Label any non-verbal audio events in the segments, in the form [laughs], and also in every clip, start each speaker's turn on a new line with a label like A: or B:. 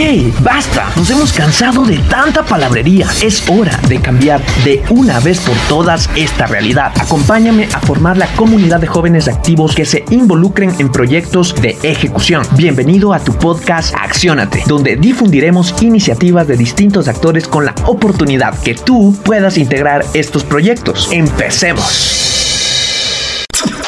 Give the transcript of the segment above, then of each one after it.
A: ¡Hey! ¡Basta! Nos hemos cansado de tanta palabrería. Es hora de cambiar de una vez por todas esta realidad. Acompáñame a formar la comunidad de jóvenes activos que se involucren en proyectos de ejecución. Bienvenido a tu podcast Acciónate, donde difundiremos iniciativas de distintos actores con la oportunidad que tú puedas integrar estos proyectos. Empecemos.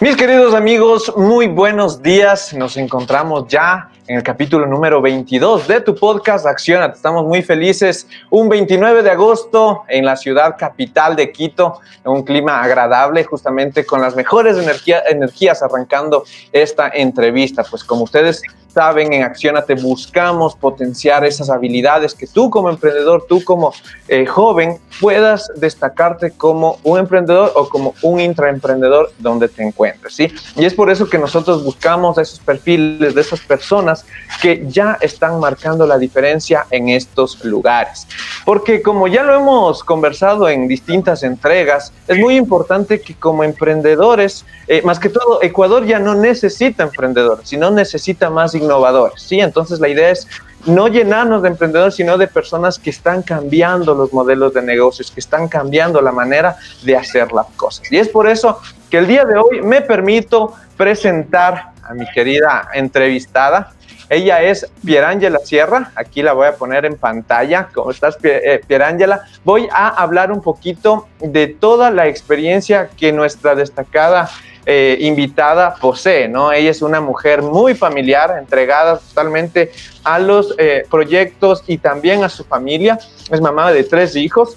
A: Mis queridos amigos, muy buenos días. Nos encontramos ya en el capítulo número 22 de tu podcast Acciona. Estamos muy felices. Un 29 de agosto en la ciudad capital de Quito, en un clima agradable, justamente con las mejores energías arrancando esta entrevista. Pues como ustedes saben, en Accionate buscamos potenciar esas habilidades que tú como emprendedor, tú como eh, joven, puedas destacarte como un emprendedor o como un intraemprendedor donde te encuentres, ¿sí? Y es por eso que nosotros buscamos esos perfiles de esas personas que ya están marcando la diferencia en estos lugares. Porque como ya lo hemos conversado en distintas entregas, es muy importante que como emprendedores, eh, más que todo, Ecuador ya no necesita emprendedores, sino necesita más innovadores, ¿sí? Entonces la idea es no llenarnos de emprendedores, sino de personas que están cambiando los modelos de negocios, que están cambiando la manera de hacer las cosas. Y es por eso que el día de hoy me permito presentar a mi querida entrevistada. Ella es Pierangela Sierra, aquí la voy a poner en pantalla. ¿Cómo estás, eh, Pierangela? Voy a hablar un poquito de toda la experiencia que nuestra destacada eh, invitada posee, ¿no? Ella es una mujer muy familiar, entregada totalmente a los eh, proyectos y también a su familia. Es mamá de tres hijos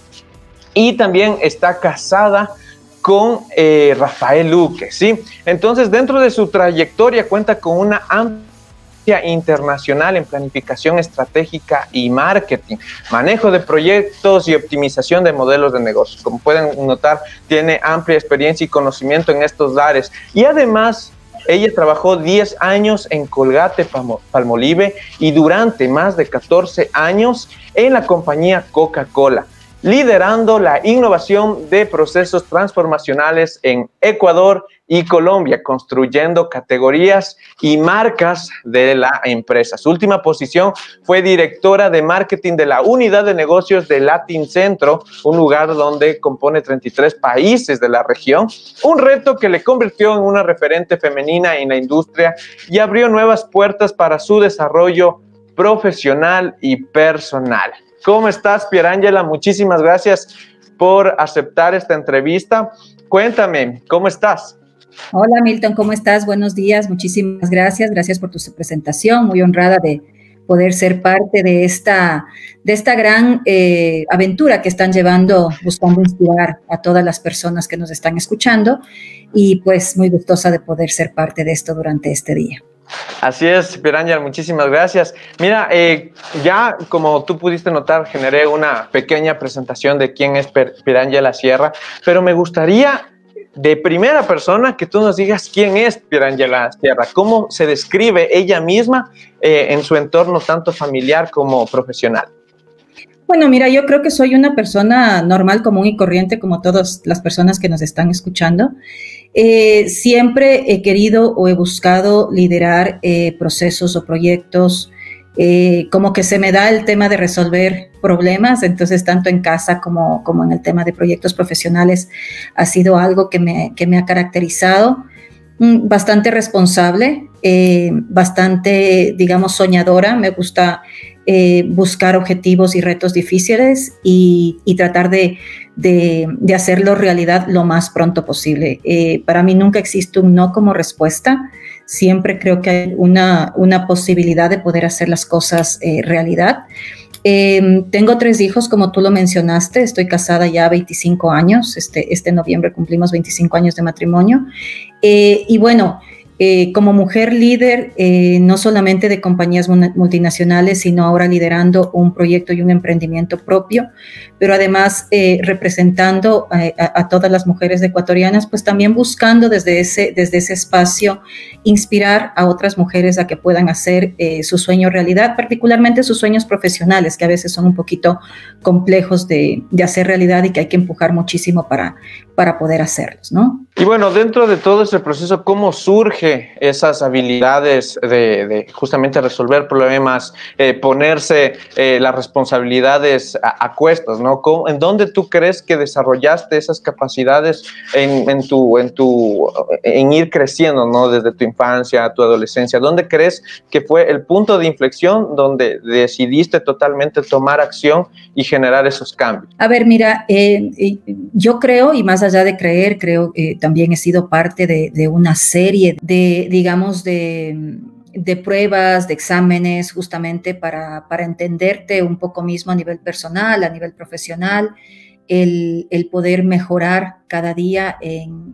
A: y también está casada con eh, Rafael Luque, ¿sí? Entonces, dentro de su trayectoria cuenta con una amplia internacional en planificación estratégica y marketing, manejo de proyectos y optimización de modelos de negocios. Como pueden notar, tiene amplia experiencia y conocimiento en estos lares. Y además, ella trabajó 10 años en Colgate Palmolive y durante más de 14 años en la compañía Coca-Cola liderando la innovación de procesos transformacionales en Ecuador y Colombia, construyendo categorías y marcas de la empresa. Su última posición fue directora de marketing de la unidad de negocios de Latin Centro, un lugar donde compone 33 países de la región, un reto que le convirtió en una referente femenina en la industria y abrió nuevas puertas para su desarrollo profesional y personal. ¿Cómo estás, Pierangela? Muchísimas gracias por aceptar esta entrevista. Cuéntame, ¿cómo estás?
B: Hola, Milton, ¿cómo estás? Buenos días, muchísimas gracias. Gracias por tu presentación. Muy honrada de poder ser parte de esta, de esta gran eh, aventura que están llevando, buscando inspirar a todas las personas que nos están escuchando. Y pues muy gustosa de poder ser parte de esto durante este día.
A: Así es, Pirangel, muchísimas gracias. Mira, eh, ya como tú pudiste notar, generé una pequeña presentación de quién es Pirangela Sierra, pero me gustaría de primera persona que tú nos digas quién es Pirangela Sierra, cómo se describe ella misma eh, en su entorno tanto familiar como profesional.
B: Bueno, mira, yo creo que soy una persona normal, común y corriente, como todas las personas que nos están escuchando. Eh, siempre he querido o he buscado liderar eh, procesos o proyectos, eh, como que se me da el tema de resolver problemas, entonces tanto en casa como, como en el tema de proyectos profesionales ha sido algo que me, que me ha caracterizado, mm, bastante responsable, bastante, digamos, soñadora, me gusta eh, buscar objetivos y retos difíciles y, tratar de, de, hacerlo realidad lo más pronto posible. Eh, para mí nunca existe un no como respuesta. Siempre creo que hay una, una posibilidad de poder hacer las cosas eh, realidad. Em, tengo tres hijos, como tú lo mencionaste. Estoy casada ya 25 años. Este, este noviembre cumplimos 25 años de matrimonio. y bueno, eh, como mujer líder, eh, no solamente de compañías multinacionales, sino ahora liderando un proyecto y un emprendimiento propio, pero además eh, representando a, todas las mujeres ecuatorianas, pues también buscando desde ese, desde ese espacio inspirar a otras mujeres a que puedan hacer su sueño realidad, particularmente sus sueños profesionales, que a veces son un poquito complejos de, de hacer realidad y que hay que empujar muchísimo para, para poder hacerlos, ¿no?
A: Y bueno, dentro de todo ese proceso, ¿cómo surge esas habilidades de, justamente resolver problemas, eh, ponerse eh, las responsabilidades a, cuestas, ¿no? ¿En dónde tú crees que desarrollaste esas capacidades en, tu, en, tu, en ir creciendo, ¿no? Desde tu infancia a tu adolescencia. ¿Dónde crees que fue el punto de inflexión donde decidiste totalmente tomar acción y generar esos cambios?
B: A ver, mira, eh, yo creo, y más allá de creer, creo que también he sido parte de, una serie de, digamos, de, pruebas, de exámenes, justamente para, entenderte un poco mismo a nivel personal, a nivel profesional, el, poder mejorar cada día en,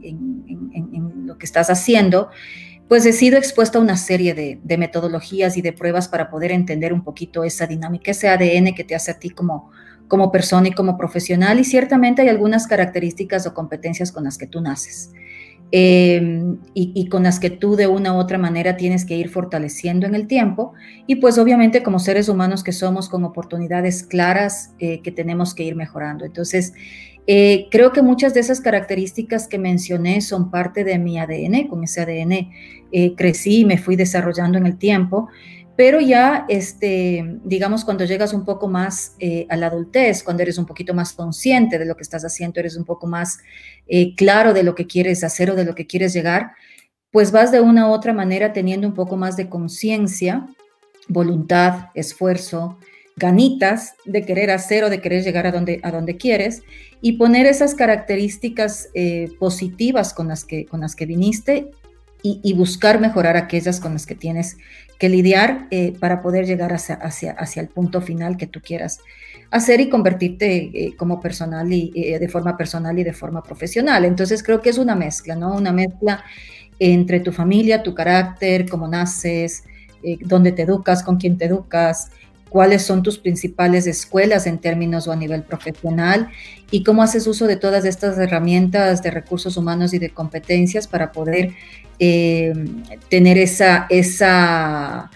B: lo que estás haciendo pues he sido expuesta a una serie de, de, metodologías y de pruebas para poder entender un poquito esa dinámica, ese ADN que te hace a ti como persona y como profesional y ciertamente hay algunas características o competencias con las que tú naces. Em, y, con las que tú de una u otra manera tienes que ir fortaleciendo en el tiempo. Y pues obviamente como seres humanos que somos con oportunidades claras eh, que tenemos que ir mejorando. Entonces, eh, creo que muchas de esas características que mencioné son parte de mi ADN, con ese ADN eh, crecí y me fui desarrollando en el tiempo pero ya, este, digamos, cuando llegas un poco más eh, a la adultez, cuando eres un poquito más consciente de lo que estás haciendo, eres un poco más eh, claro de lo que quieres hacer o de lo que quieres llegar, pues vas de una u otra manera teniendo un poco más de conciencia, voluntad, esfuerzo, ganitas de querer hacer o de querer llegar a donde, a donde quieres y poner esas características eh, positivas con las, que, con las que viniste y, buscar mejorar aquellas con las que tienes que lidiar eh, para poder llegar hacia, hacia, hacia, el punto final que tú quieras hacer y convertirte eh, como personal y eh, de forma personal y de forma profesional. Entonces creo que es una mezcla, ¿no? Una mezcla entre tu familia, tu carácter, cómo naces, dónde te educas, con quién te educas, cuáles son tus principales escuelas en términos o a nivel profesional y cómo haces uso de todas estas herramientas de recursos humanos y de competencias para poder eh, tener esa, esa,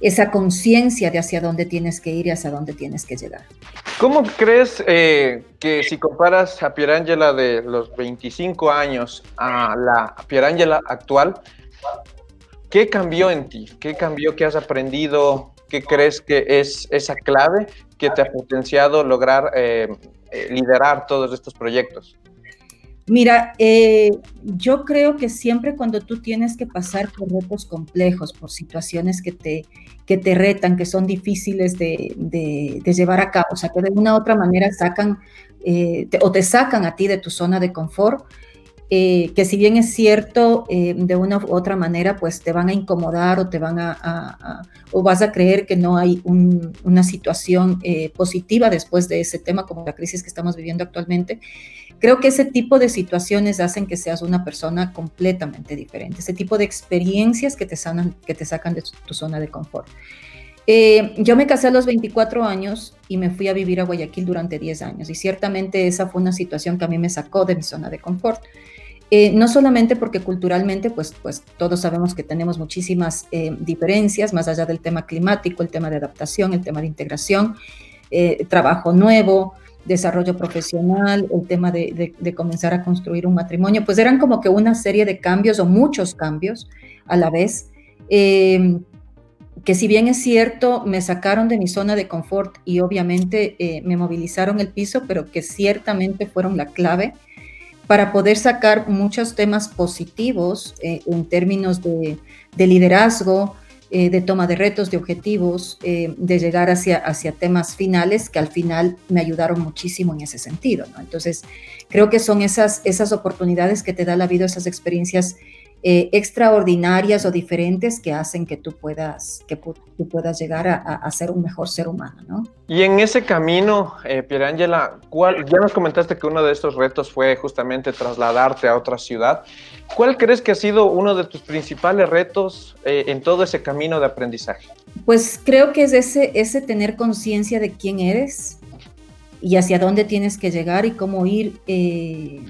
B: esa conciencia de hacia dónde tienes que ir y hacia dónde tienes que llegar.
A: ¿Cómo crees eh, que si comparas a Pierangela de los 25 años a la Pierangela actual, ¿qué cambió en ti? ¿Qué cambió? ¿Qué has aprendido? ¿Qué crees que es esa clave que te ha potenciado lograr eh, liderar todos estos proyectos?
B: Mira, eh, yo creo que siempre cuando tú tienes que pasar por retos complejos, por situaciones que te, que te retan, que son difíciles de, llevar a cabo, o sea, que de una u otra manera sacan eh, o te sacan a ti de tu zona de confort, eh, que si bien es cierto, de una u otra manera, pues te van a incomodar o te van a, o vas a creer que no hay una situación positiva después de ese tema, como la crisis que estamos viviendo actualmente. Creo que ese tipo de situaciones hacen que seas una persona completamente diferente, ese tipo de experiencias que te, sanan, que te sacan de tu, zona de confort. Eh, yo me casé a los 24 años y me fui a vivir a Guayaquil durante 10 años y ciertamente esa fue una situación que a mí me sacó de mi zona de confort. Eh, no solamente porque culturalmente, pues, pues todos sabemos que tenemos muchísimas eh, diferencias, más allá del tema climático, el tema de adaptación, el tema de integración, trabajo nuevo, desarrollo profesional, el tema de, comenzar a construir un matrimonio, pues eran como que una serie de cambios o muchos cambios a la vez, em, que si bien es cierto, me sacaron de mi zona de confort y obviamente eh, me movilizaron el piso, pero que ciertamente fueron la clave para poder sacar muchos temas positivos eh, en términos de, de liderazgo, eh, de toma de retos, de objetivos, eh, de llegar hacia, hacia temas finales que al final me ayudaron muchísimo en ese sentido. Entonces, creo que son esas, esas oportunidades que te da la vida, esas experiencias eh, extraordinarias o diferentes que hacen que tú puedas, que tú puedas llegar a, ser un mejor ser humano, ¿no?
A: Y en ese camino, eh, Pierangela, ya nos comentaste que uno de estos retos fue justamente trasladarte a otra ciudad. ¿Cuál crees que ha sido uno de tus principales retos eh, en todo ese camino de aprendizaje?
B: Pues creo que es ese, ese tener conciencia de quién eres y hacia dónde tienes que llegar y cómo ir eh,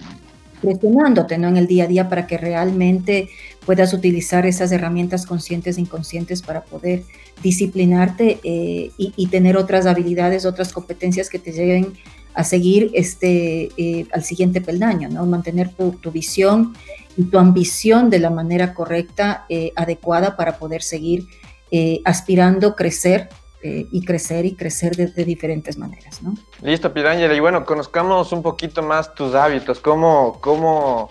B: presionándote ¿no? en el día a día para que realmente puedas utilizar esas herramientas conscientes e inconscientes para poder disciplinarte eh, y, tener otras habilidades, otras competencias que te lleven a seguir este, eh, al siguiente peldaño, ¿no? Mantener tu, visión y tu ambición de la manera correcta, eh, adecuada para poder seguir aspirando, crecer y crecer y crecer de, diferentes maneras, ¿no?
A: Listo, Pirangela. Y bueno, conozcamos un poquito más tus hábitos, cómo, cómo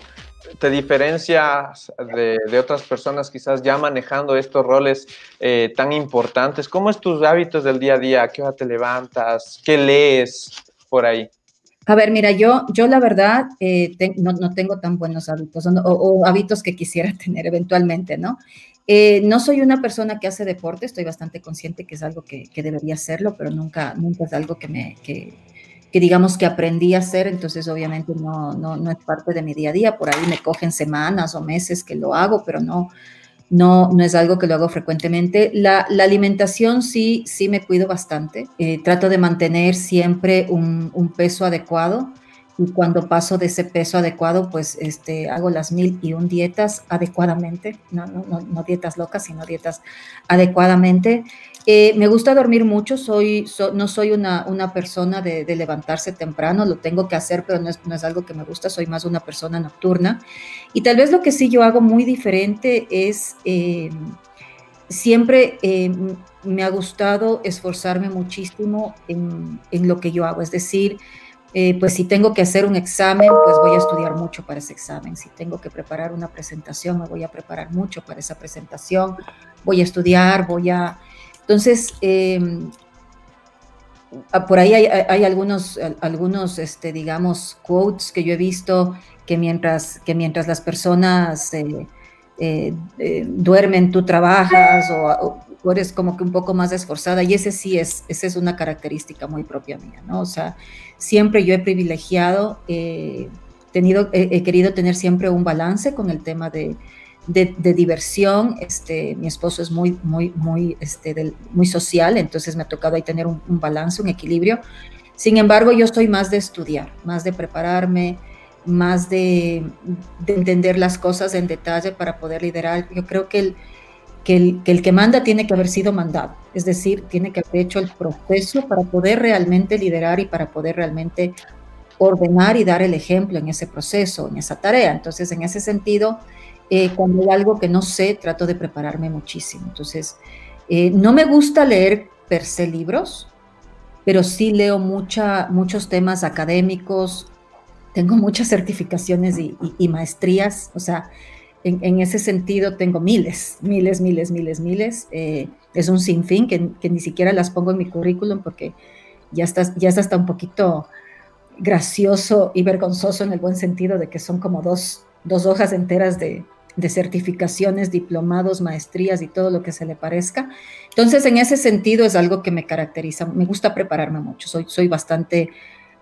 A: te diferencias de, otras personas quizás ya manejando estos roles tan importantes? ¿Cómo es tus hábitos del día a día? ¿A qué hora te levantas? ¿Qué lees? por ahí?
B: A ver, mira, yo, yo la verdad eh, no, tengo tan buenos hábitos o, hábitos que quisiera [laughs] tener eventualmente, ¿no? Eh, no soy una persona que hace deporte, estoy bastante consciente que es algo que, debería hacerlo, pero nunca, nunca es algo que me, que, digamos que aprendí a hacer, entonces obviamente no, no, no es parte de mi día a día, por ahí me cogen semanas o meses que lo hago, pero no, no, no es algo que lo hago frecuentemente. La, alimentación sí, sí me cuido bastante. Eh, trato de mantener siempre un, un, peso adecuado y cuando paso de ese peso adecuado, pues este, hago las mil y un dietas adecuadamente, no, no, no, dietas locas, sino dietas adecuadamente. Eh, me gusta dormir mucho, soy, no soy una, una persona de, levantarse temprano, lo tengo que hacer, pero no es, no es, algo que me gusta, soy más una persona nocturna. Y tal vez lo que sí yo hago muy diferente es, eh, siempre eh, me ha gustado esforzarme muchísimo en, en, lo que yo hago, es decir, pues si tengo que hacer un examen, pues voy a estudiar mucho para ese examen. Si tengo que preparar una presentación, me voy a preparar mucho para esa presentación. Voy a estudiar, voy a entonces, em, por ahí hay, algunos, algunos este, digamos, quotes que yo he visto que mientras, que mientras las personas eh, eh, eh, duermen, tú trabajas o, eres como que un poco más esforzada y ese sí es, esa es una característica muy propia mía, ¿no? O sea, siempre yo he privilegiado, tenido, he querido tener siempre un balance con el tema de, de, diversión. Este, mi esposo es muy, muy, muy, este, muy social, entonces me ha tocado ahí tener un, balance, un equilibrio. Sin embargo, yo estoy más de estudiar, más de prepararme, más de, entender las cosas en detalle para poder liderar. Yo creo que el, que el, que el, que manda tiene que haber sido mandado, es decir, tiene que haber hecho el proceso para poder realmente liderar y para poder realmente ordenar y dar el ejemplo en ese proceso, en esa tarea. Entonces, en ese sentido, eh, cuando hay algo que no sé, trato de prepararme muchísimo. Entonces, eh, no me gusta leer per se libros, pero sí leo mucha, muchos temas académicos, tengo muchas certificaciones y, maestrías, o sea, en, ese sentido tengo miles, miles, miles, miles, miles. Eh, es un sinfín que, que, ni siquiera las pongo en mi currículum porque ya está, ya está hasta un poquito gracioso y vergonzoso en el buen sentido de que son como dos, dos hojas enteras de, de certificaciones, diplomados, maestrías y todo lo que se le parezca. Entonces, en ese sentido es algo que me caracteriza. Me gusta prepararme mucho, soy, soy bastante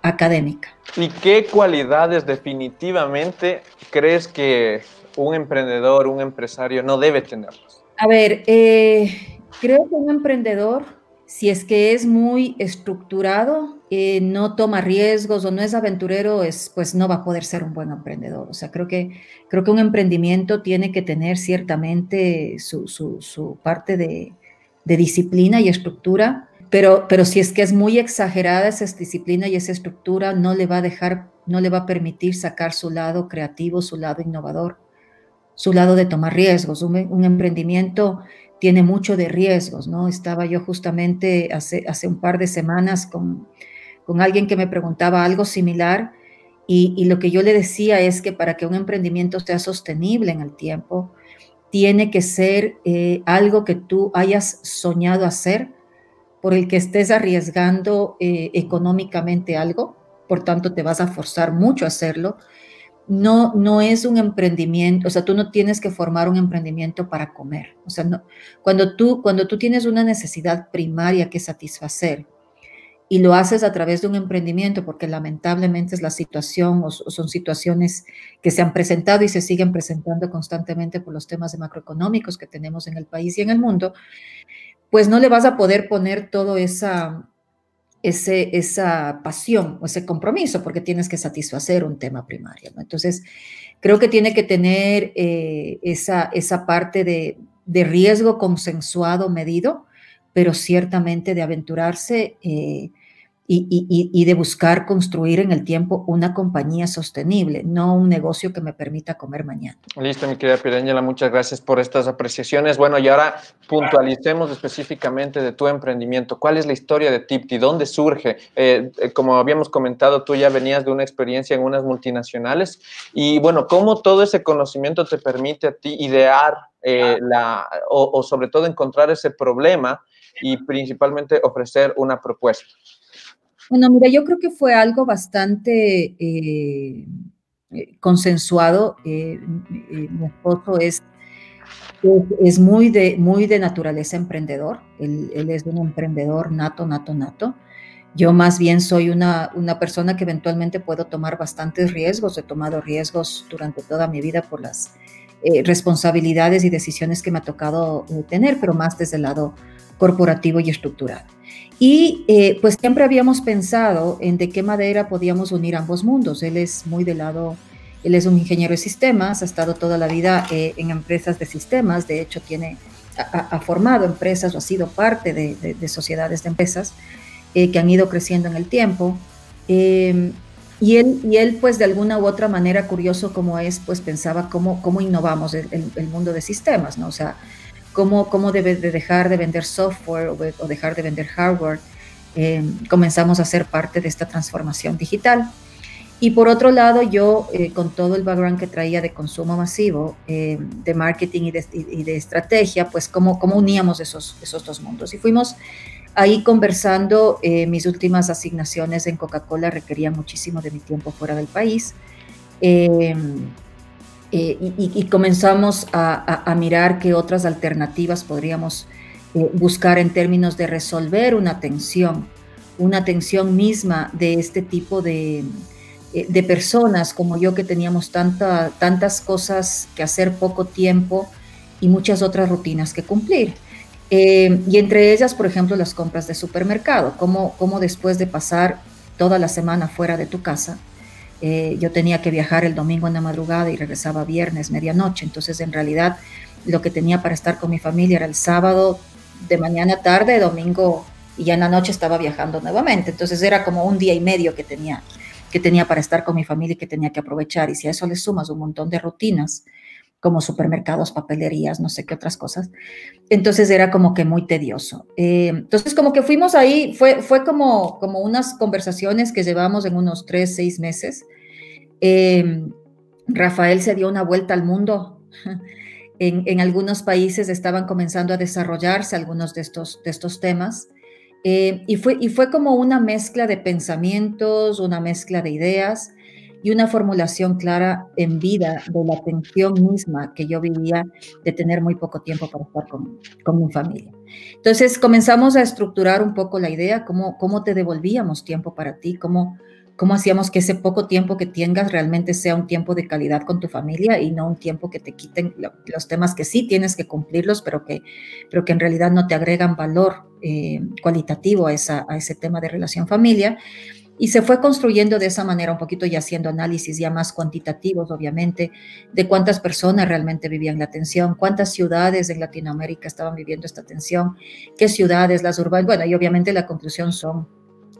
B: académica.
A: ¿Y qué cualidades definitivamente crees que un emprendedor, un empresario no debe tenerlos?
B: A ver, eh, creo que un emprendedor, si es que es muy estructurado, eh, no toma riesgos o no es aventurero, es, pues no va a poder ser un buen emprendedor. O sea, creo que, creo que un emprendimiento tiene que tener ciertamente su, parte de, disciplina y estructura, pero, pero si es que es muy exagerada esa disciplina y esa estructura, no le va a dejar, no le va a permitir sacar su lado creativo, su lado innovador, su lado de tomar riesgos. Un, un emprendimiento tiene mucho de riesgos, ¿no? Estaba yo justamente hace, hace un par de semanas con con alguien que me preguntaba algo similar y, lo que yo le decía es que para que un emprendimiento sea sostenible en el tiempo, tiene que ser eh, algo que tú hayas soñado hacer, por el que estés arriesgando eh, económicamente algo, por tanto te vas a forzar mucho a hacerlo. No, no es un emprendimiento, o sea, tú no tienes que formar un emprendimiento para comer. O sea, no, cuando, tú, cuando tú tienes una necesidad primaria que satisfacer, y lo haces a través de un emprendimiento, porque lamentablemente es la situación o, son situaciones que se han presentado y se siguen presentando constantemente por los temas macroeconómicos que tenemos en el país y en el mundo, pues no le vas a poder poner todo esa, ese, esa pasión o ese compromiso, porque tienes que satisfacer un tema primario. Entonces, creo que tiene que tener eh, esa, esa parte de, de riesgo consensuado, medido, pero ciertamente de aventurarse eh, y, de buscar construir en el tiempo una compañía sostenible, no un negocio que me permita comer mañana.
A: Listo, mi querida Pireñela, muchas gracias por estas apreciaciones. Bueno, y ahora puntualicemos específicamente de tu emprendimiento. ¿Cuál es la historia de Tipti? ¿Dónde surge? Eh, eh, como habíamos comentado, tú ya venías de una experiencia en unas multinacionales y bueno, ¿cómo todo ese conocimiento te permite a ti idear eh, la, o sobre todo encontrar ese problema y principalmente ofrecer una propuesta?
B: Bueno, mira, yo creo que fue algo bastante eh, eh, consensuado. Eh, mi esposo es, es, muy, de, muy de naturaleza emprendedor. Él, es un emprendedor nato, nato, nato. Yo más bien soy una, una persona que eventualmente puedo tomar bastantes riesgos. He tomado riesgos durante toda mi vida por las responsabilidades y decisiones que me ha tocado tener, pero más desde el lado corporativo y estructural. Y eh, pues siempre habíamos pensado en de qué manera podíamos unir ambos mundos. Él es muy del lado, él es un ingeniero de sistemas, ha estado toda la vida eh, en empresas de sistemas, de hecho tiene, ha, formado empresas o ha sido parte de, sociedades de empresas eh, que han ido creciendo en el tiempo. Em, y él, y él, pues de alguna u otra manera, curioso como es, pues pensaba cómo, cómo innovamos el, el mundo de sistemas, ¿no? O sea, cómo, cómo debe de dejar de vender software o, dejar de vender hardware. Eh, comenzamos a ser parte de esta transformación digital. Y por otro lado, yo, eh, con todo el background que traía de consumo masivo, eh, de marketing y de, estrategia, pues cómo, cómo uníamos esos, esos dos mundos. Y fuimos ahí conversando, mis últimas asignaciones en Coca-Cola requerían muchísimo de mi tiempo fuera del país. Eh, y, comenzamos a, mirar qué otras alternativas podríamos eh, buscar en términos de resolver una tensión, una tensión misma de este tipo de, eh, de personas como yo que teníamos tanta, tantas cosas que hacer poco tiempo y muchas otras rutinas que cumplir. y entre ellas, por ejemplo, las compras de supermercado, como, como después de pasar toda la semana fuera de tu casa, eh, yo tenía que viajar el domingo en la madrugada y regresaba viernes, medianoche. Entonces, en realidad, lo que tenía para estar con mi familia era el sábado de mañana tarde, domingo y ya en la noche estaba viajando nuevamente. Entonces, era como un día y medio que tenía, que tenía para estar con mi familia y que tenía que aprovechar. Y si a eso le sumas un montón de rutinas, como supermercados, papelerías, no sé qué otras cosas. Entonces era como que muy tedioso. Eh, entonces como que fuimos ahí, fue, fue como, como unas conversaciones que llevamos en unos tres, seis meses. Eh, Rafael se dio una vuelta al mundo. [laughs] En, en, algunos países estaban comenzando a desarrollarse algunos de estos, de estos temas. Eh, y, fue, y fue como una mezcla de pensamientos, una mezcla de ideas y una formulación clara en vida de la tensión misma que yo vivía de tener muy poco tiempo para estar con, con mi familia. Entonces comenzamos a estructurar un poco la idea, cómo, cómo te devolvíamos tiempo para ti, cómo, cómo hacíamos que ese poco tiempo que tengas realmente sea un tiempo de calidad con tu familia y no un tiempo que te quiten los temas que sí tienes que cumplirlos, pero que, pero que en realidad no te agregan valor eh, cualitativo a, esa, a ese tema de relación familia. Y se fue construyendo de esa manera, un poquito ya haciendo análisis ya más cuantitativos, obviamente, de cuántas personas realmente vivían la tensión, cuántas ciudades en Latinoamérica estaban viviendo esta tensión, qué ciudades, las urbanas. Bueno, y obviamente la conclusión son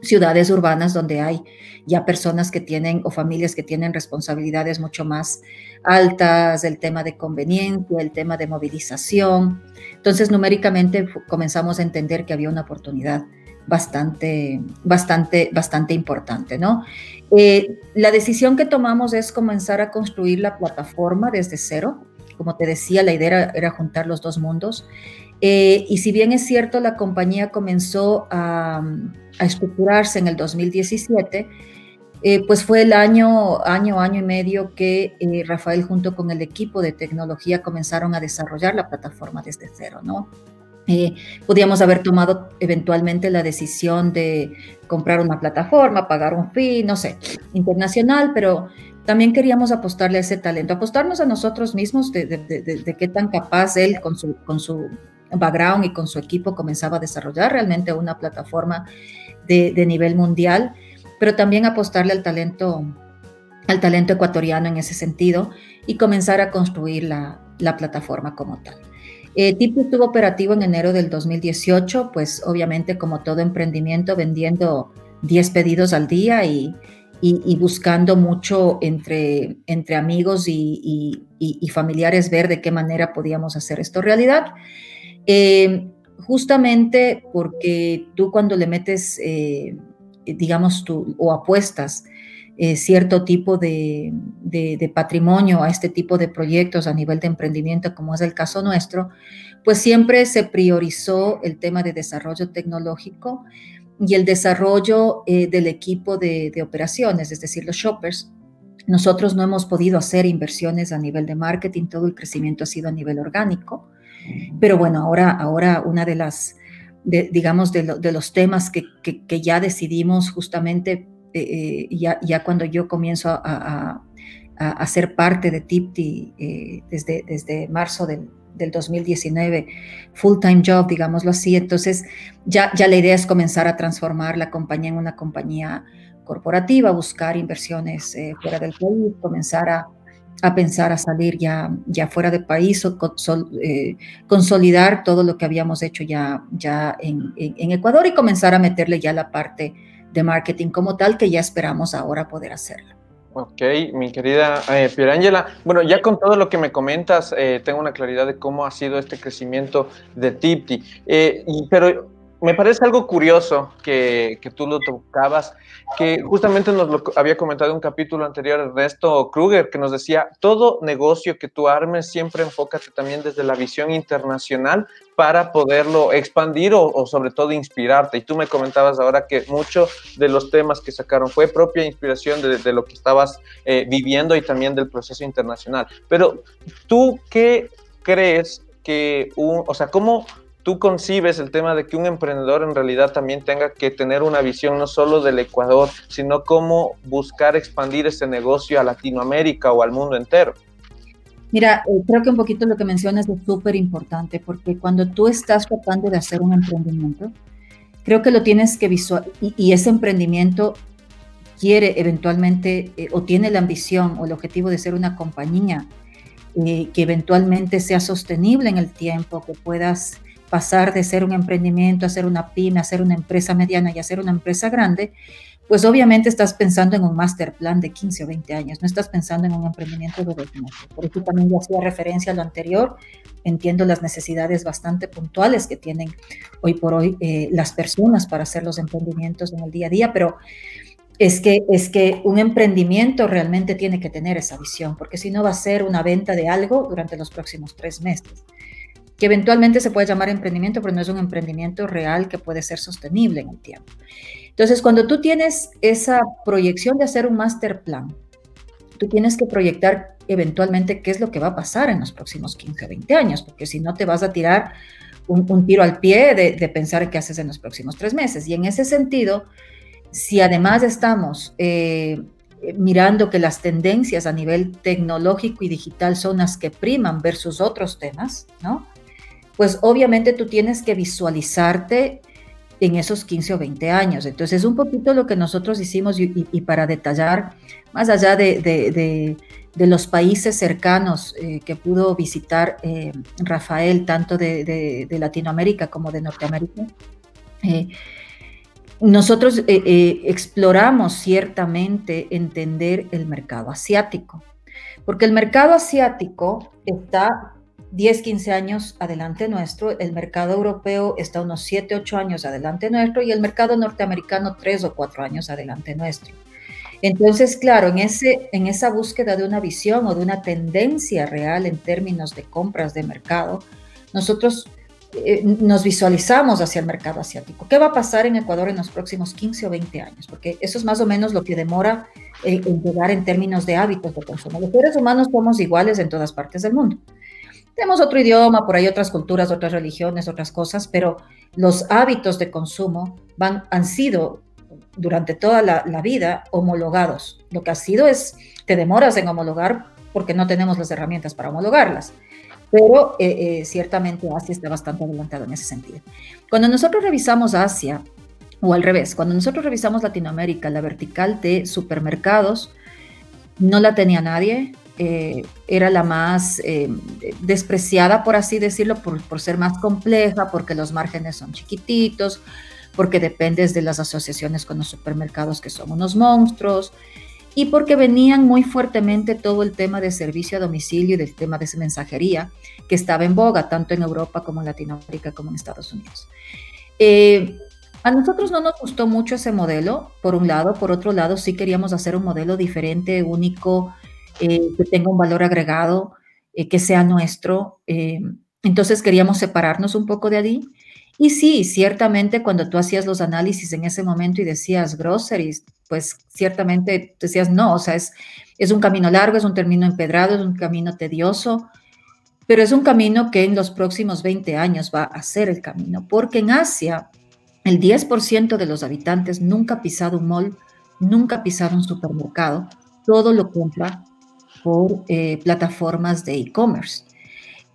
B: ciudades urbanas donde hay ya personas que tienen o familias que tienen responsabilidades mucho más altas, el tema de conveniencia, el tema de movilización. Entonces, numéricamente comenzamos a entender que había una oportunidad bastante, bastante, bastante importante, ¿no? Eh, la decisión que tomamos es comenzar a construir la plataforma desde cero. Como te decía, la idea era, juntar los dos mundos. Eh, y si bien es cierto, la compañía comenzó a, estructurarse en el 2017, eh, pues fue el año, año, año y medio que Rafael junto con el equipo de tecnología comenzaron a desarrollar la plataforma desde cero, ¿no? Eh, podíamos haber tomado eventualmente la decisión de comprar una plataforma, pagar un fee, no sé, internacional, pero también queríamos apostarle a ese talento, apostarnos a nosotros mismos de, qué tan capaz él con su, con su background y con su equipo comenzaba a desarrollar realmente una plataforma de, nivel mundial, pero también apostarle al talento, al talento ecuatoriano en ese sentido y comenzar a construir la, la plataforma como tal. Eh, Tipo estuvo operativo en enero del 2018, pues obviamente como todo emprendimiento vendiendo 10 pedidos al día y, buscando mucho entre, entre amigos y, familiares ver de qué manera podíamos hacer esto realidad. Eh, justamente porque tú cuando le metes, eh, digamos, o apuestas eh, cierto tipo de, patrimonio a este tipo de proyectos a nivel de emprendimiento, como es el caso nuestro, pues siempre se priorizó el tema de desarrollo tecnológico y el desarrollo eh, del equipo de, operaciones, es decir, los shoppers. Nosotros no hemos podido hacer inversiones a nivel de marketing, todo el crecimiento ha sido a nivel orgánico, pero bueno, ahora, ahora una de las, digamos, de, los temas que, que ya decidimos justamente eh, eh, ya, ya, cuando yo comienzo a, a, ser parte de TIPTI eh, desde, desde marzo del, del 2019, full-time job, digámoslo así, entonces ya, ya la idea es comenzar a transformar la compañía en una compañía corporativa, buscar inversiones fuera del país, comenzar a, a, pensar a salir ya, ya fuera del país, consolidar todo lo que habíamos hecho ya, ya en, en, Ecuador y comenzar a meterle ya la parte de marketing como tal que ya esperamos ahora poder hacerlo.
A: Ok, mi querida eh, Pierangela. Bueno, ya con todo lo que me comentas, eh, tengo una claridad de cómo ha sido este crecimiento de Tipti. Eh, pero me parece algo curioso que, que, tú lo tocabas, que justamente nos lo había comentado en un capítulo anterior Ernesto Kruger, que nos decía, todo negocio que tú armes, siempre enfócate también desde la visión internacional para poderlo expandir o, sobre todo inspirarte. Y tú me comentabas ahora que muchos de los temas que sacaron fue propia inspiración de, lo que estabas eh, viviendo y también del proceso internacional. Pero tú, ¿qué crees que o sea, cómo tú concibes el tema de que un emprendedor en realidad también tenga que tener una visión no solo del Ecuador, sino cómo buscar expandir ese negocio a Latinoamérica o al mundo entero?
B: Mira, eh, creo que un poquito lo que mencionas es súper importante porque cuando tú estás tratando de hacer un emprendimiento, creo que lo tienes que visualizar y, ese emprendimiento quiere eventualmente eh, o tiene la ambición o el objetivo de ser una compañía eh, que eventualmente sea sostenible en el tiempo, que puedas pasar de ser un emprendimiento a ser una pyme, a ser una empresa mediana y a ser una empresa grande, pues obviamente estás pensando en un master plan de 15 o 20 años, no estás pensando en un emprendimiento de dos meses. Por eso también yo hacía referencia a lo anterior, entiendo las necesidades bastante puntuales que tienen hoy por hoy eh, las personas para hacer los emprendimientos en el día a día, pero es que, es que un emprendimiento realmente tiene que tener esa visión, porque si no va a ser una venta de algo durante los próximos tres meses que eventualmente se puede llamar emprendimiento, pero no es un emprendimiento real que puede ser sostenible en el tiempo. Entonces, cuando tú tienes esa proyección de hacer un master plan, tú tienes que proyectar eventualmente qué es lo que va a pasar en los próximos 15 o 20 años, porque si no te vas a tirar un, tiro al pie de, pensar qué haces en los próximos tres meses. Y en ese sentido, si además estamos eh, mirando que las tendencias a nivel tecnológico y digital son las que priman versus otros temas, ¿no? Pues obviamente tú tienes que visualizarte en esos 15 o 20 años. Entonces, es un poquito lo que nosotros hicimos y, para detallar, más allá de, los países cercanos eh, que pudo visitar eh, Rafael, tanto de, Latinoamérica como de Norteamérica, eh, nosotros exploramos ciertamente entender el mercado asiático, porque el mercado asiático está 10, 15 años adelante nuestro, el mercado europeo está unos 7, 8 años adelante nuestro y el mercado norteamericano 3 o 4 años adelante nuestro. Entonces, claro, en, ese, en esa búsqueda de una visión o de una tendencia real en términos de compras de mercado, nosotros eh, nos visualizamos hacia el mercado asiático. ¿Qué va a pasar en Ecuador en los próximos 15 o 20 años? Porque eso es más o menos lo que demora eh, en llegar en términos de hábitos de consumo. Los seres humanos somos iguales en todas partes del mundo. Tenemos otro idioma, por ahí otras culturas, otras religiones, otras cosas, pero los hábitos de consumo van, han sido durante toda la, vida homologados. Lo que ha sido es, te demoras en homologar porque no tenemos las herramientas para homologarlas. Pero eh, eh, ciertamente Asia está bastante adelantado en ese sentido. Cuando nosotros revisamos Asia, o al revés, cuando nosotros revisamos Latinoamérica, la vertical de supermercados no la tenía nadie, eh, era la más eh, despreciada, por así decirlo, por, ser más compleja, porque los márgenes son chiquititos, porque dependes de las asociaciones con los supermercados que son unos monstruos, y porque venían muy fuertemente todo el tema de servicio a domicilio y del tema de mensajería que estaba en boga tanto en Europa como en Latinoamérica como en Estados Unidos. Eh, a nosotros no nos gustó mucho ese modelo, por un lado, por otro lado sí queríamos hacer un modelo diferente, único, eh, que tenga un valor agregado, eh, que sea nuestro. entonces queríamos separarnos un poco de allí. Y sí, ciertamente cuando tú hacías los análisis en ese momento y decías groceries, pues ciertamente decías no, o sea, es, es un camino largo, es un camino empedrado, es un camino tedioso, pero es un camino que en los próximos 20 años va a ser el camino, porque en Asia el 10% de los habitantes nunca ha pisado un mall, nunca ha pisado un supermercado, todo lo compra por eh, plataformas de e-commerce.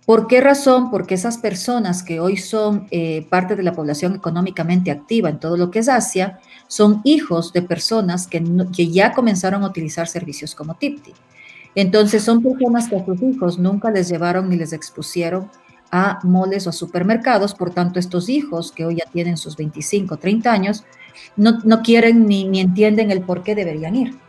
B: ¿Por qué razón? Porque esas personas que hoy son eh, parte de la población económicamente activa en todo lo que es Asia, son hijos de personas que, ya comenzaron a utilizar servicios como Tipti. Entonces son personas que a sus hijos nunca les llevaron ni les expusieron a moles o a supermercados, por tanto estos hijos que hoy ya tienen sus 25, 30 años, no, no quieren ni, ni entienden el por qué deberían ir.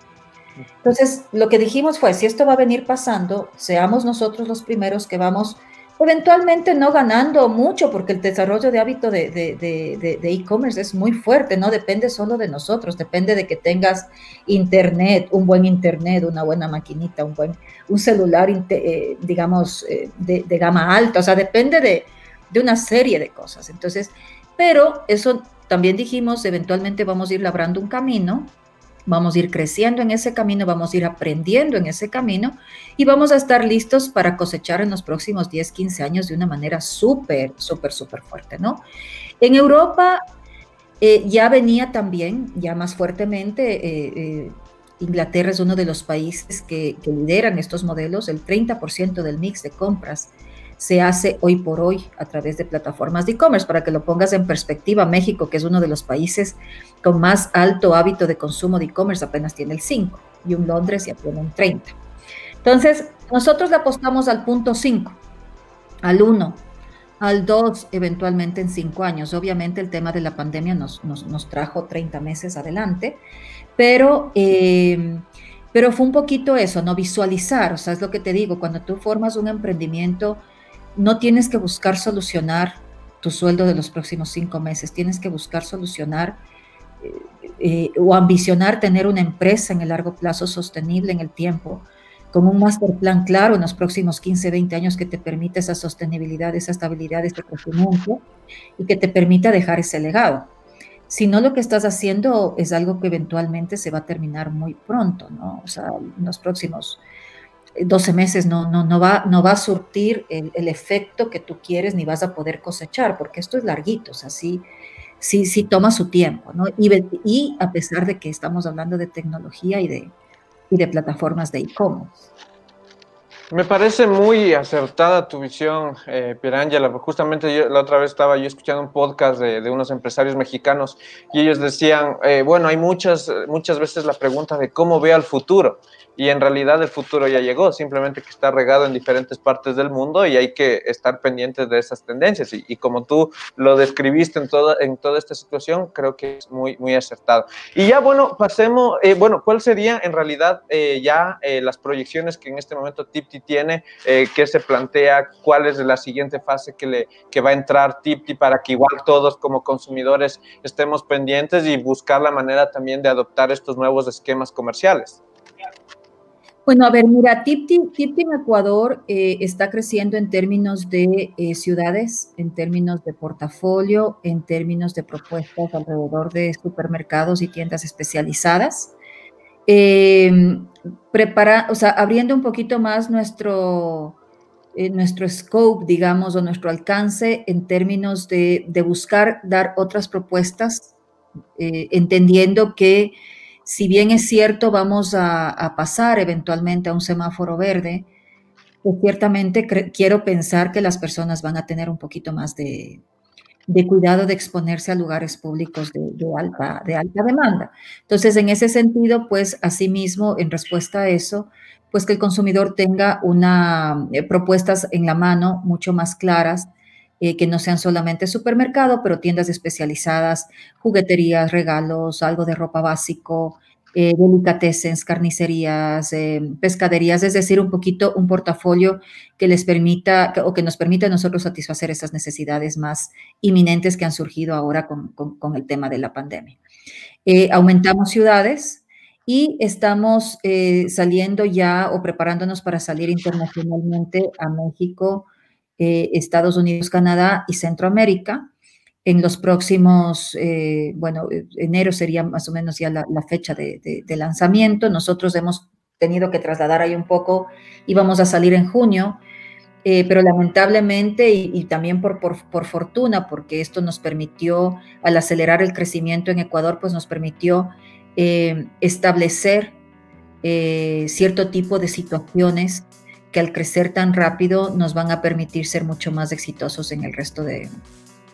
B: Entonces, lo que dijimos fue, si esto va a venir pasando, seamos nosotros los primeros que vamos eventualmente no ganando mucho, porque el desarrollo de hábito de e-commerce es muy fuerte, no depende solo de nosotros, depende de que tengas internet, un buen internet, una buena maquinita, un buen un celular, eh, digamos, eh, de, gama alta, o sea, depende de, de una serie de cosas. Entonces, pero eso también dijimos, eventualmente vamos a ir labrando un camino Vamos a ir creciendo en ese camino, vamos a ir aprendiendo en ese camino y vamos a estar listos para cosechar en los próximos 10, 15 años de una manera súper, súper, súper fuerte, ¿no? En Europa eh, ya venía también, ya más fuertemente, eh, eh, Inglaterra es uno de los países que, que lideran estos modelos, el 30% del mix de compras se hace hoy por hoy a través de plataformas de e-commerce. Para que lo pongas en perspectiva, México, que es uno de los países con más alto hábito de consumo de e-commerce, apenas tiene el 5 y un Londres ya tiene un 30. Entonces, nosotros le apostamos al punto 5, al 1, al 2, eventualmente en 5 años. Obviamente el tema de la pandemia nos, nos, trajo 30 meses adelante, pero... Eh, pero fue un poquito eso, no visualizar, o sea, es lo que te digo, cuando tú formas un emprendimiento, no tienes que buscar solucionar tu sueldo de los próximos cinco meses, tienes que buscar solucionar eh, eh, o ambicionar tener una empresa en el largo plazo sostenible en el tiempo, con un master plan claro en los próximos 15, 20 años que te permita esa sostenibilidad, esa estabilidad, este crecimiento y que te permita dejar ese legado. Si no, lo que estás haciendo es algo que eventualmente se va a terminar muy pronto, ¿no? O sea, en los próximos 12 meses no, no, no, va, no va a surtir el, efecto que tú quieres ni vas a poder cosechar, porque esto es larguito, o sea, sí, sí, sí toma su tiempo, ¿no? Y, y a pesar de que estamos hablando de tecnología y de, y de plataformas de e-commerce.
A: Me parece muy acertada tu visión, eh, Pierangela. Justamente yo, la otra vez estaba yo escuchando un podcast de, de unos empresarios mexicanos y ellos decían, eh, bueno, hay muchas, muchas veces la pregunta de cómo ve al futuro y en realidad el futuro ya llegó, simplemente que está regado en diferentes partes del mundo y hay que estar pendientes de esas tendencias. Y, como tú lo describiste en toda, en toda esta situación, creo que es muy, muy acertado. Y ya, bueno, pasemos, eh, bueno, ¿cuál sería en realidad eh, ya eh, las proyecciones que en este momento Tipti tiene? ¿Qué se plantea? ¿Cuál es la siguiente fase que, le, que va a entrar Tipti para que igual todos como consumidores estemos pendientes y buscar la manera también de adoptar estos nuevos esquemas comerciales?
B: Bueno, a ver, mira, Tipti, en Ecuador eh, está creciendo en términos de eh, ciudades, en términos de portafolio, en términos de propuestas alrededor de supermercados y tiendas especializadas. Eh, prepara, o sea, abriendo un poquito más nuestro, nuestro scope, digamos, o nuestro alcance en términos de, de buscar dar otras propuestas, entendiendo que si bien es cierto, vamos a, pasar eventualmente a un semáforo verde, pues ciertamente quiero pensar que las personas van a tener un poquito más de, cuidado de exponerse a lugares públicos de, alta, de alta demanda. Entonces, en ese sentido, pues asimismo, en respuesta a eso, pues que el consumidor tenga una, eh, propuestas en la mano mucho más claras eh, que no sean solamente supermercado, pero tiendas especializadas, jugueterías, regalos, algo de ropa básico, eh, carnicerías, eh, pescaderías, es decir, un poquito un portafolio que les permita o que nos permita a nosotros satisfacer esas necesidades más inminentes que han surgido ahora con, con, el tema de la pandemia. Eh, aumentamos ciudades y estamos eh, saliendo ya o preparándonos para salir internacionalmente a México, Estados Unidos, Canadá y Centroamérica en los próximos, eh, bueno, eh, enero sería más o menos ya la, fecha de, lanzamiento. Nosotros hemos tenido que trasladar ahí un poco, íbamos a salir en junio, eh, pero lamentablemente y, también por, por, fortuna, porque esto nos permitió, al acelerar el crecimiento en Ecuador, pues nos permitió establecer cierto tipo de situaciones que al crecer tan rápido nos van a permitir ser mucho más exitosos en el resto de,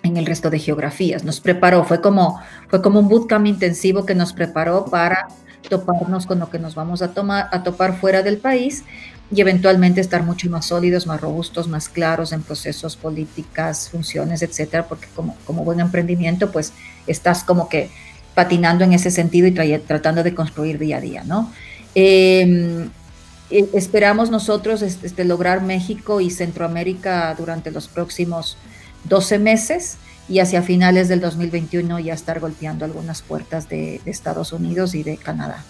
B: en el resto de geografías. Nos preparó, fue como, fue como un bootcamp intensivo que nos preparó para toparnos con lo que nos vamos a, tomar, a topar fuera del país y eventualmente estar mucho más sólidos, más robustos, más claros en procesos, políticas, funciones, etcétera, porque como, como buen emprendimiento, pues estás como que patinando en ese sentido y tratando de construir día a día, ¿no? Em, e, esperamos nosotros este, lograr México y Centroamérica durante los próximos 12 meses y hacia finales del 2021 ya estar golpeando algunas puertas de, Estados Unidos y de Canadá.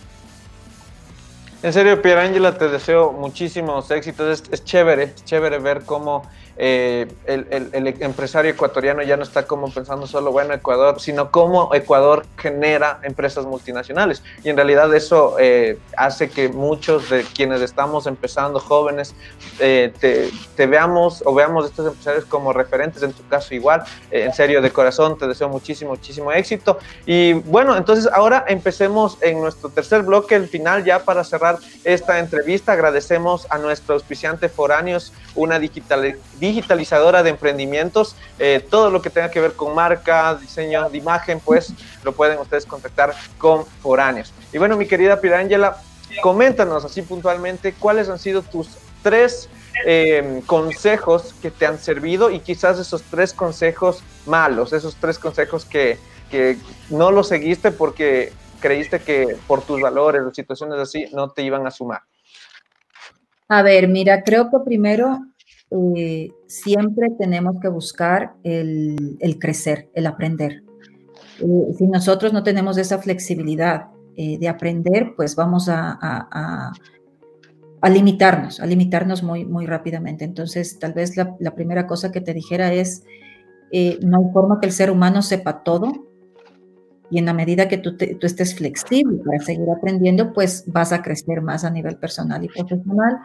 A: En serio, Pierangela, te deseo muchísimos éxitos. Es, chévere, es chévere ver cómo eh, el, empresario ecuatoriano ya no está como pensando solo, bueno, Ecuador, sino cómo Ecuador genera empresas multinacionales. Y en realidad eso eh, hace que muchos de quienes estamos empezando, jóvenes, eh, te, veamos o veamos a estos empresarios como referentes, en tu caso igual. en serio, de corazón, te deseo muchísimo, muchísimo éxito. Y bueno, entonces ahora empecemos en nuestro tercer bloque, el final ya para cerrar esta entrevista. Agradecemos a nuestro auspiciante Foráneos, una digital digitalizadora de emprendimientos. Eh, todo lo que tenga que ver con marca, diseño de imagen, pues lo pueden ustedes contactar con Foráneos. Y bueno, mi querida Pirangela, coméntanos así puntualmente cuáles han sido tus tres em, consejos que te han servido y quizás esos tres consejos malos, esos tres consejos que, que no los seguiste porque creíste que por tus valores o situaciones así no te iban a sumar.
B: A ver, mira, creo que primero eh, siempre tenemos que buscar el, crecer, el aprender. Eh, si nosotros no tenemos esa flexibilidad eh, de aprender, pues vamos a, limitarnos, a limitarnos muy, muy rápidamente. Entonces, tal vez la, primera cosa que te dijera es, no hay forma que el ser humano sepa todo, y en la medida que tú, estés flexible para seguir aprendiendo, pues vas a crecer más a nivel personal y profesional.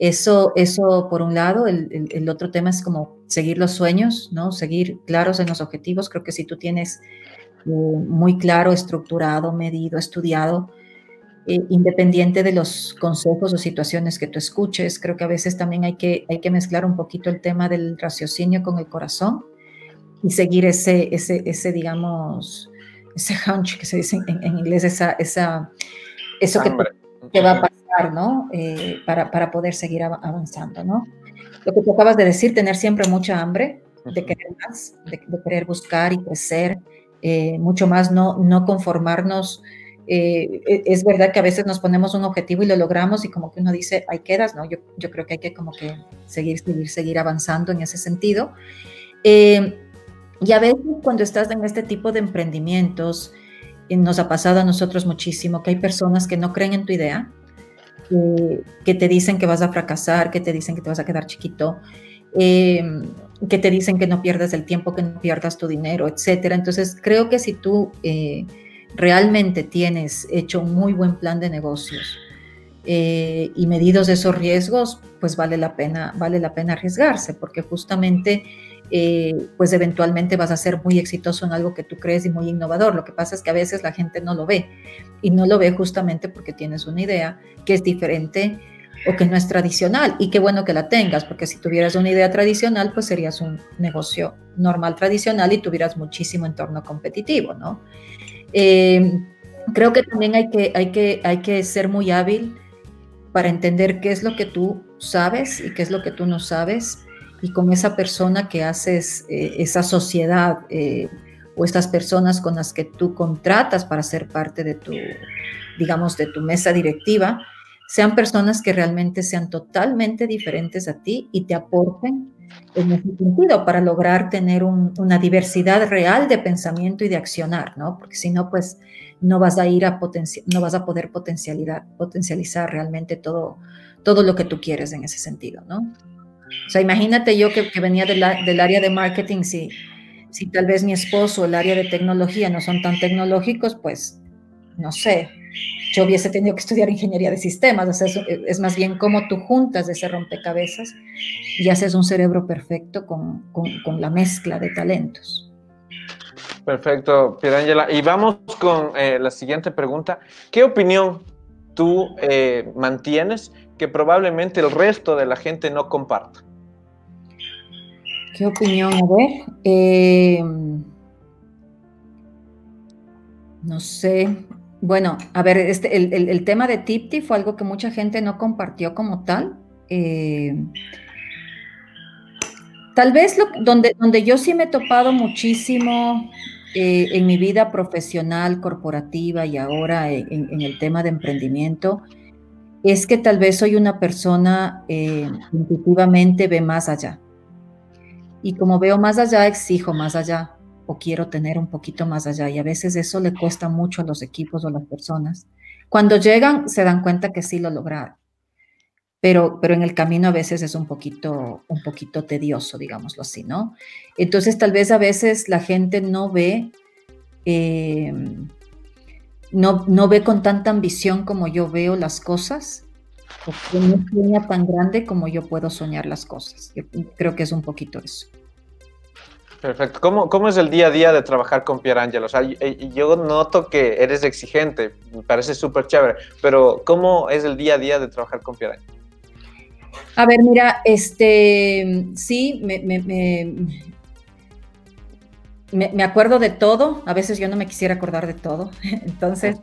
B: Eso, eso por un lado, el, otro tema es como seguir los sueños, ¿no? Seguir claros en los objetivos. Creo que si tú tienes eh, muy claro, estructurado, medido, estudiado, eh, independiente de los consejos o situaciones que tú escuches, creo que a veces también hay que, hay que mezclar un poquito el tema del raciocinio con el corazón y seguir ese, ese, ese digamos, ese hunch que se dice en, inglés, esa, esa, eso que, que va a pasar ¿no? Eh, para, para, poder seguir avanzando, ¿no? Lo que tú acabas de decir, tener siempre mucha hambre de querer más, de, querer buscar y crecer, eh, mucho más, no, no conformarnos. Eh, e, es verdad que a veces nos ponemos un objetivo y lo logramos y como que uno dice, ahí quedas, ¿no? Yo, yo creo que hay que como que seguir, seguir, seguir avanzando en ese sentido. y a veces cuando estás en este tipo de emprendimientos, nos ha pasado a nosotros muchísimo que hay personas que no creen en tu idea, que, te dicen que vas a fracasar, que te dicen que te vas a quedar chiquito, em, que te dicen que no pierdas el tiempo, que no pierdas tu dinero, etcétera. Entonces, creo que si tú eh, realmente tienes hecho un muy buen plan de negocios eh, y medidos esos riesgos, pues vale la pena, vale la pena arriesgarse, porque justamente eh, pues eventualmente vas a ser muy exitoso en algo que tú crees y muy innovador. Lo que pasa es que a veces la gente no lo ve y no lo ve justamente porque tienes una idea que es diferente o que no es tradicional y qué bueno que la tengas, porque si tuvieras una idea tradicional, pues serías un negocio normal tradicional y tuvieras muchísimo entorno competitivo, ¿no? Eh, creo que también hay que, hay, que, hay que ser muy hábil para entender qué es lo que tú sabes y qué es lo que tú no sabes y con esa persona que haces eh, esa sociedad eh, o estas personas con las que tú contratas para ser parte de tu, digamos, de tu mesa directiva, sean personas que realmente sean totalmente diferentes a ti y te aporten en ese sentido para lograr tener una diversidad real de pensamiento y de accionar, ¿no? Porque si no, pues no vas a ir a no vas a poder potencialidad, potencializar realmente todo, todo lo que tú quieres en ese sentido, ¿no? O sea, imagínate yo que, venía del área de marketing, si, si tal vez mi esposo, el área de tecnología no son tan tecnológicos, pues no sé, yo hubiese tenido que estudiar ingeniería de sistemas, o sea, es, más bien cómo tú juntas ese rompecabezas y haces un cerebro perfecto con, con, la mezcla de talentos.
A: Perfecto, Pierangela. Y vamos con eh, la siguiente pregunta. ¿Qué opinión tú eh, mantienes que probablemente el resto de la gente no comparta?
B: ¿Qué opinión? A ver. Eh, no sé. Bueno, a ver, este, el, tema de Tipti fue algo que mucha gente no compartió como tal. Eh, tal vez lo, donde, donde yo sí me he topado muchísimo eh, en mi vida profesional, corporativa y ahora en, el tema de emprendimiento, es que tal vez soy una persona eh, intuitivamente ve más allá. Y como veo más allá, exijo más allá o quiero tener un poquito más allá. Y a veces eso le cuesta mucho a los equipos o a las personas. Cuando llegan, se dan cuenta que sí lo lograron. Pero, pero en el camino a veces es un poquito, un poquito tedioso, digámoslo así, ¿no? Entonces tal vez a veces la gente no ve, eh, no, no ve con tanta ambición como yo veo las cosas, o no sueña tan grande como yo puedo soñar las cosas. Yo creo que es un poquito eso.
A: Perfecto. ¿Cómo, ¿Cómo, es el día a día de trabajar con Pierangelo? O sea, yo noto que eres exigente, me parece súper chévere, pero ¿cómo es el día a día de trabajar con Pierangelo?
B: A ver, mira, este, sí, me, me, acuerdo de todo, a veces yo no me quisiera acordar de todo, [laughs] entonces,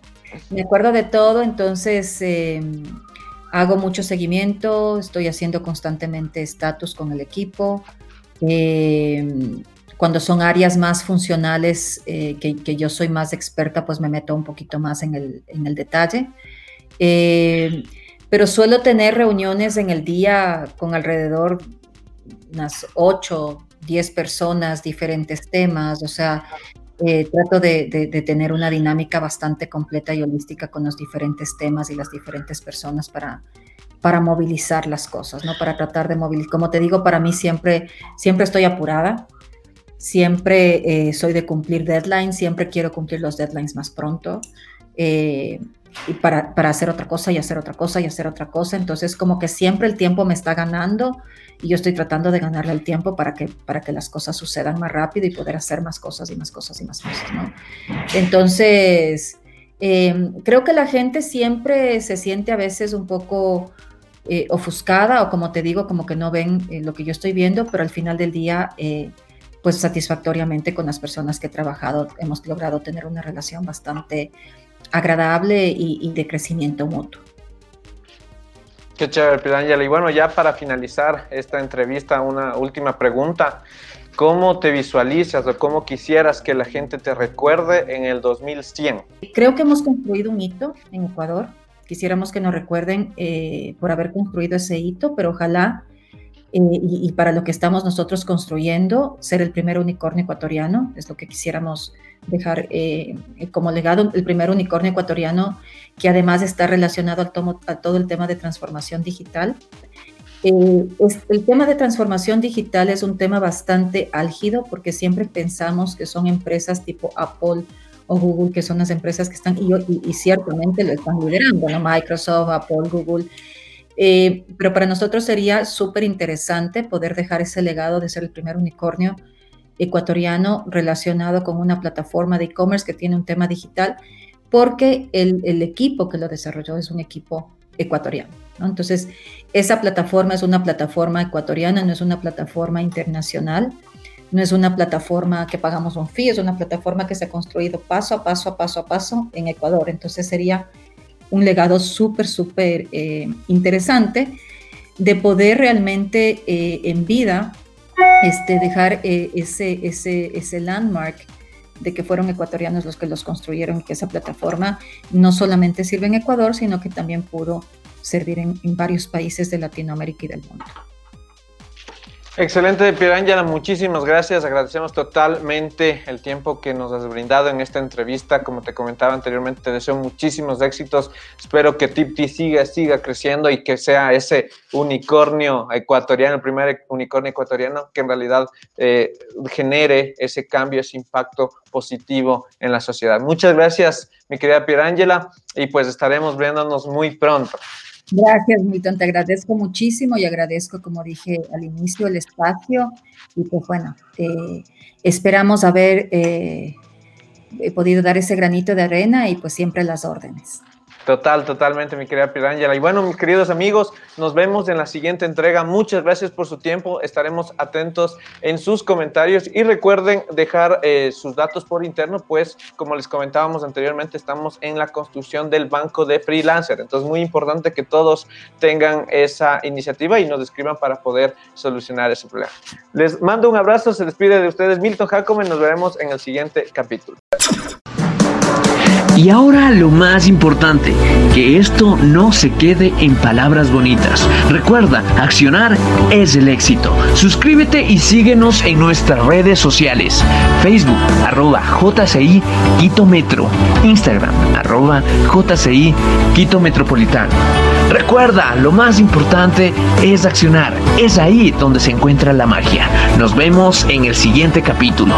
B: me acuerdo de todo, entonces em, hago mucho seguimiento, estoy haciendo constantemente estatus con el equipo. Eh, cuando son áreas más funcionales, eh, que, yo soy más experta, pues me meto un poquito más en el, en el detalle. Eh, pero suelo tener reuniones en el día con alrededor unas 8, 10 personas, diferentes temas, o sea, eh, trato de, tener una dinámica bastante completa y holística con los diferentes temas y las diferentes personas para, para movilizar las cosas, ¿no? Para tratar de movilizar. Como te digo, para mí siempre, siempre estoy apurada. Siempre eh, soy de cumplir deadlines, siempre quiero cumplir los deadlines más pronto. Eh, y para, para, hacer otra cosa y hacer otra cosa y hacer otra cosa. Entonces, como que siempre el tiempo me está ganando y yo estoy tratando de ganarle el tiempo para que, para que las cosas sucedan más rápido y poder hacer más cosas y más cosas y más cosas, ¿no? Entonces, eh, creo que la gente siempre se siente a veces un poco ofuscada o como te digo, como que no ven lo que yo estoy viendo, pero al final del día pues satisfactoriamente con las personas que he trabajado hemos logrado tener una relación bastante agradable y, de crecimiento mutuo.
A: Qué chévere, Pirangela. Y bueno, ya para finalizar esta entrevista, una última pregunta. ¿Cómo te visualizas o cómo quisieras que la gente te recuerde en el 2100?
B: Creo que hemos construido un hito en Ecuador. Quisiéramos que nos recuerden eh, por haber construido ese hito, pero ojalá eh, y, para lo que estamos nosotros construyendo, ser el primer unicornio ecuatoriano, es lo que quisiéramos dejar eh, como legado, el primer unicornio ecuatoriano que además está relacionado al a todo el tema de transformación digital. Eh, el tema de transformación digital es un tema bastante álgido porque siempre pensamos que son empresas tipo Apple o Google, que son las empresas que están, y, ciertamente lo están liderando, ¿no? Microsoft, Apple, Google, eh, pero para nosotros sería súper interesante poder dejar ese legado de ser el primer unicornio ecuatoriano relacionado con una plataforma de e-commerce que tiene un tema digital, porque el, equipo que lo desarrolló es un equipo ecuatoriano. Entonces, esa plataforma es una plataforma ecuatoriana, no es una plataforma internacional, no es una plataforma que pagamos un fee, es una plataforma que se ha construido paso a paso, a paso a paso en Ecuador. Entonces, sería un legado súper, súper eh, interesante de poder realmente eh, en vida este, dejar eh, ese, ese, ese landmark de que fueron ecuatorianos los que los construyeron, que esa plataforma no solamente sirve en Ecuador, sino que también pudo servir en, en varios países de Latinoamérica y del mundo.
A: Excelente, Pierangela, muchísimas gracias. Agradecemos totalmente el tiempo que nos has brindado en esta entrevista. Como te comentaba anteriormente, te deseo muchísimos éxitos. Espero que Tipti siga, siga creciendo y que sea ese unicornio ecuatoriano, el primer unicornio ecuatoriano que en realidad eh, genere ese cambio, ese impacto positivo en la sociedad. Muchas gracias, mi querida Pierangela, y pues estaremos viéndonos muy pronto.
B: Gracias, Milton. Te agradezco muchísimo y agradezco, como dije al inicio, el espacio. Y pues bueno, eh, esperamos haber eh, podido dar ese granito de arena y pues siempre las órdenes.
A: Total, totalmente, mi querida Pirangela. Y bueno, mis queridos amigos, nos vemos en la siguiente entrega. Muchas gracias por su tiempo. Estaremos atentos en sus comentarios y recuerden dejar eh, sus datos por interno, pues como les comentábamos anteriormente, estamos en la construcción del banco de freelancer. Entonces, muy importante que todos tengan esa iniciativa y nos escriban para poder solucionar ese problema. Les mando un abrazo, se despide de ustedes Milton Jacome. Nos veremos en el siguiente capítulo.
C: Y ahora lo más importante, que esto no se quede en palabras bonitas. Recuerda, accionar es el éxito. Suscríbete y síguenos en nuestras redes sociales. Facebook, arroba JCI Quito Metro. Instagram, arroba JCI Quito Metropolitano. Recuerda, lo más importante es accionar. Es ahí donde se encuentra la magia. Nos vemos en el siguiente capítulo.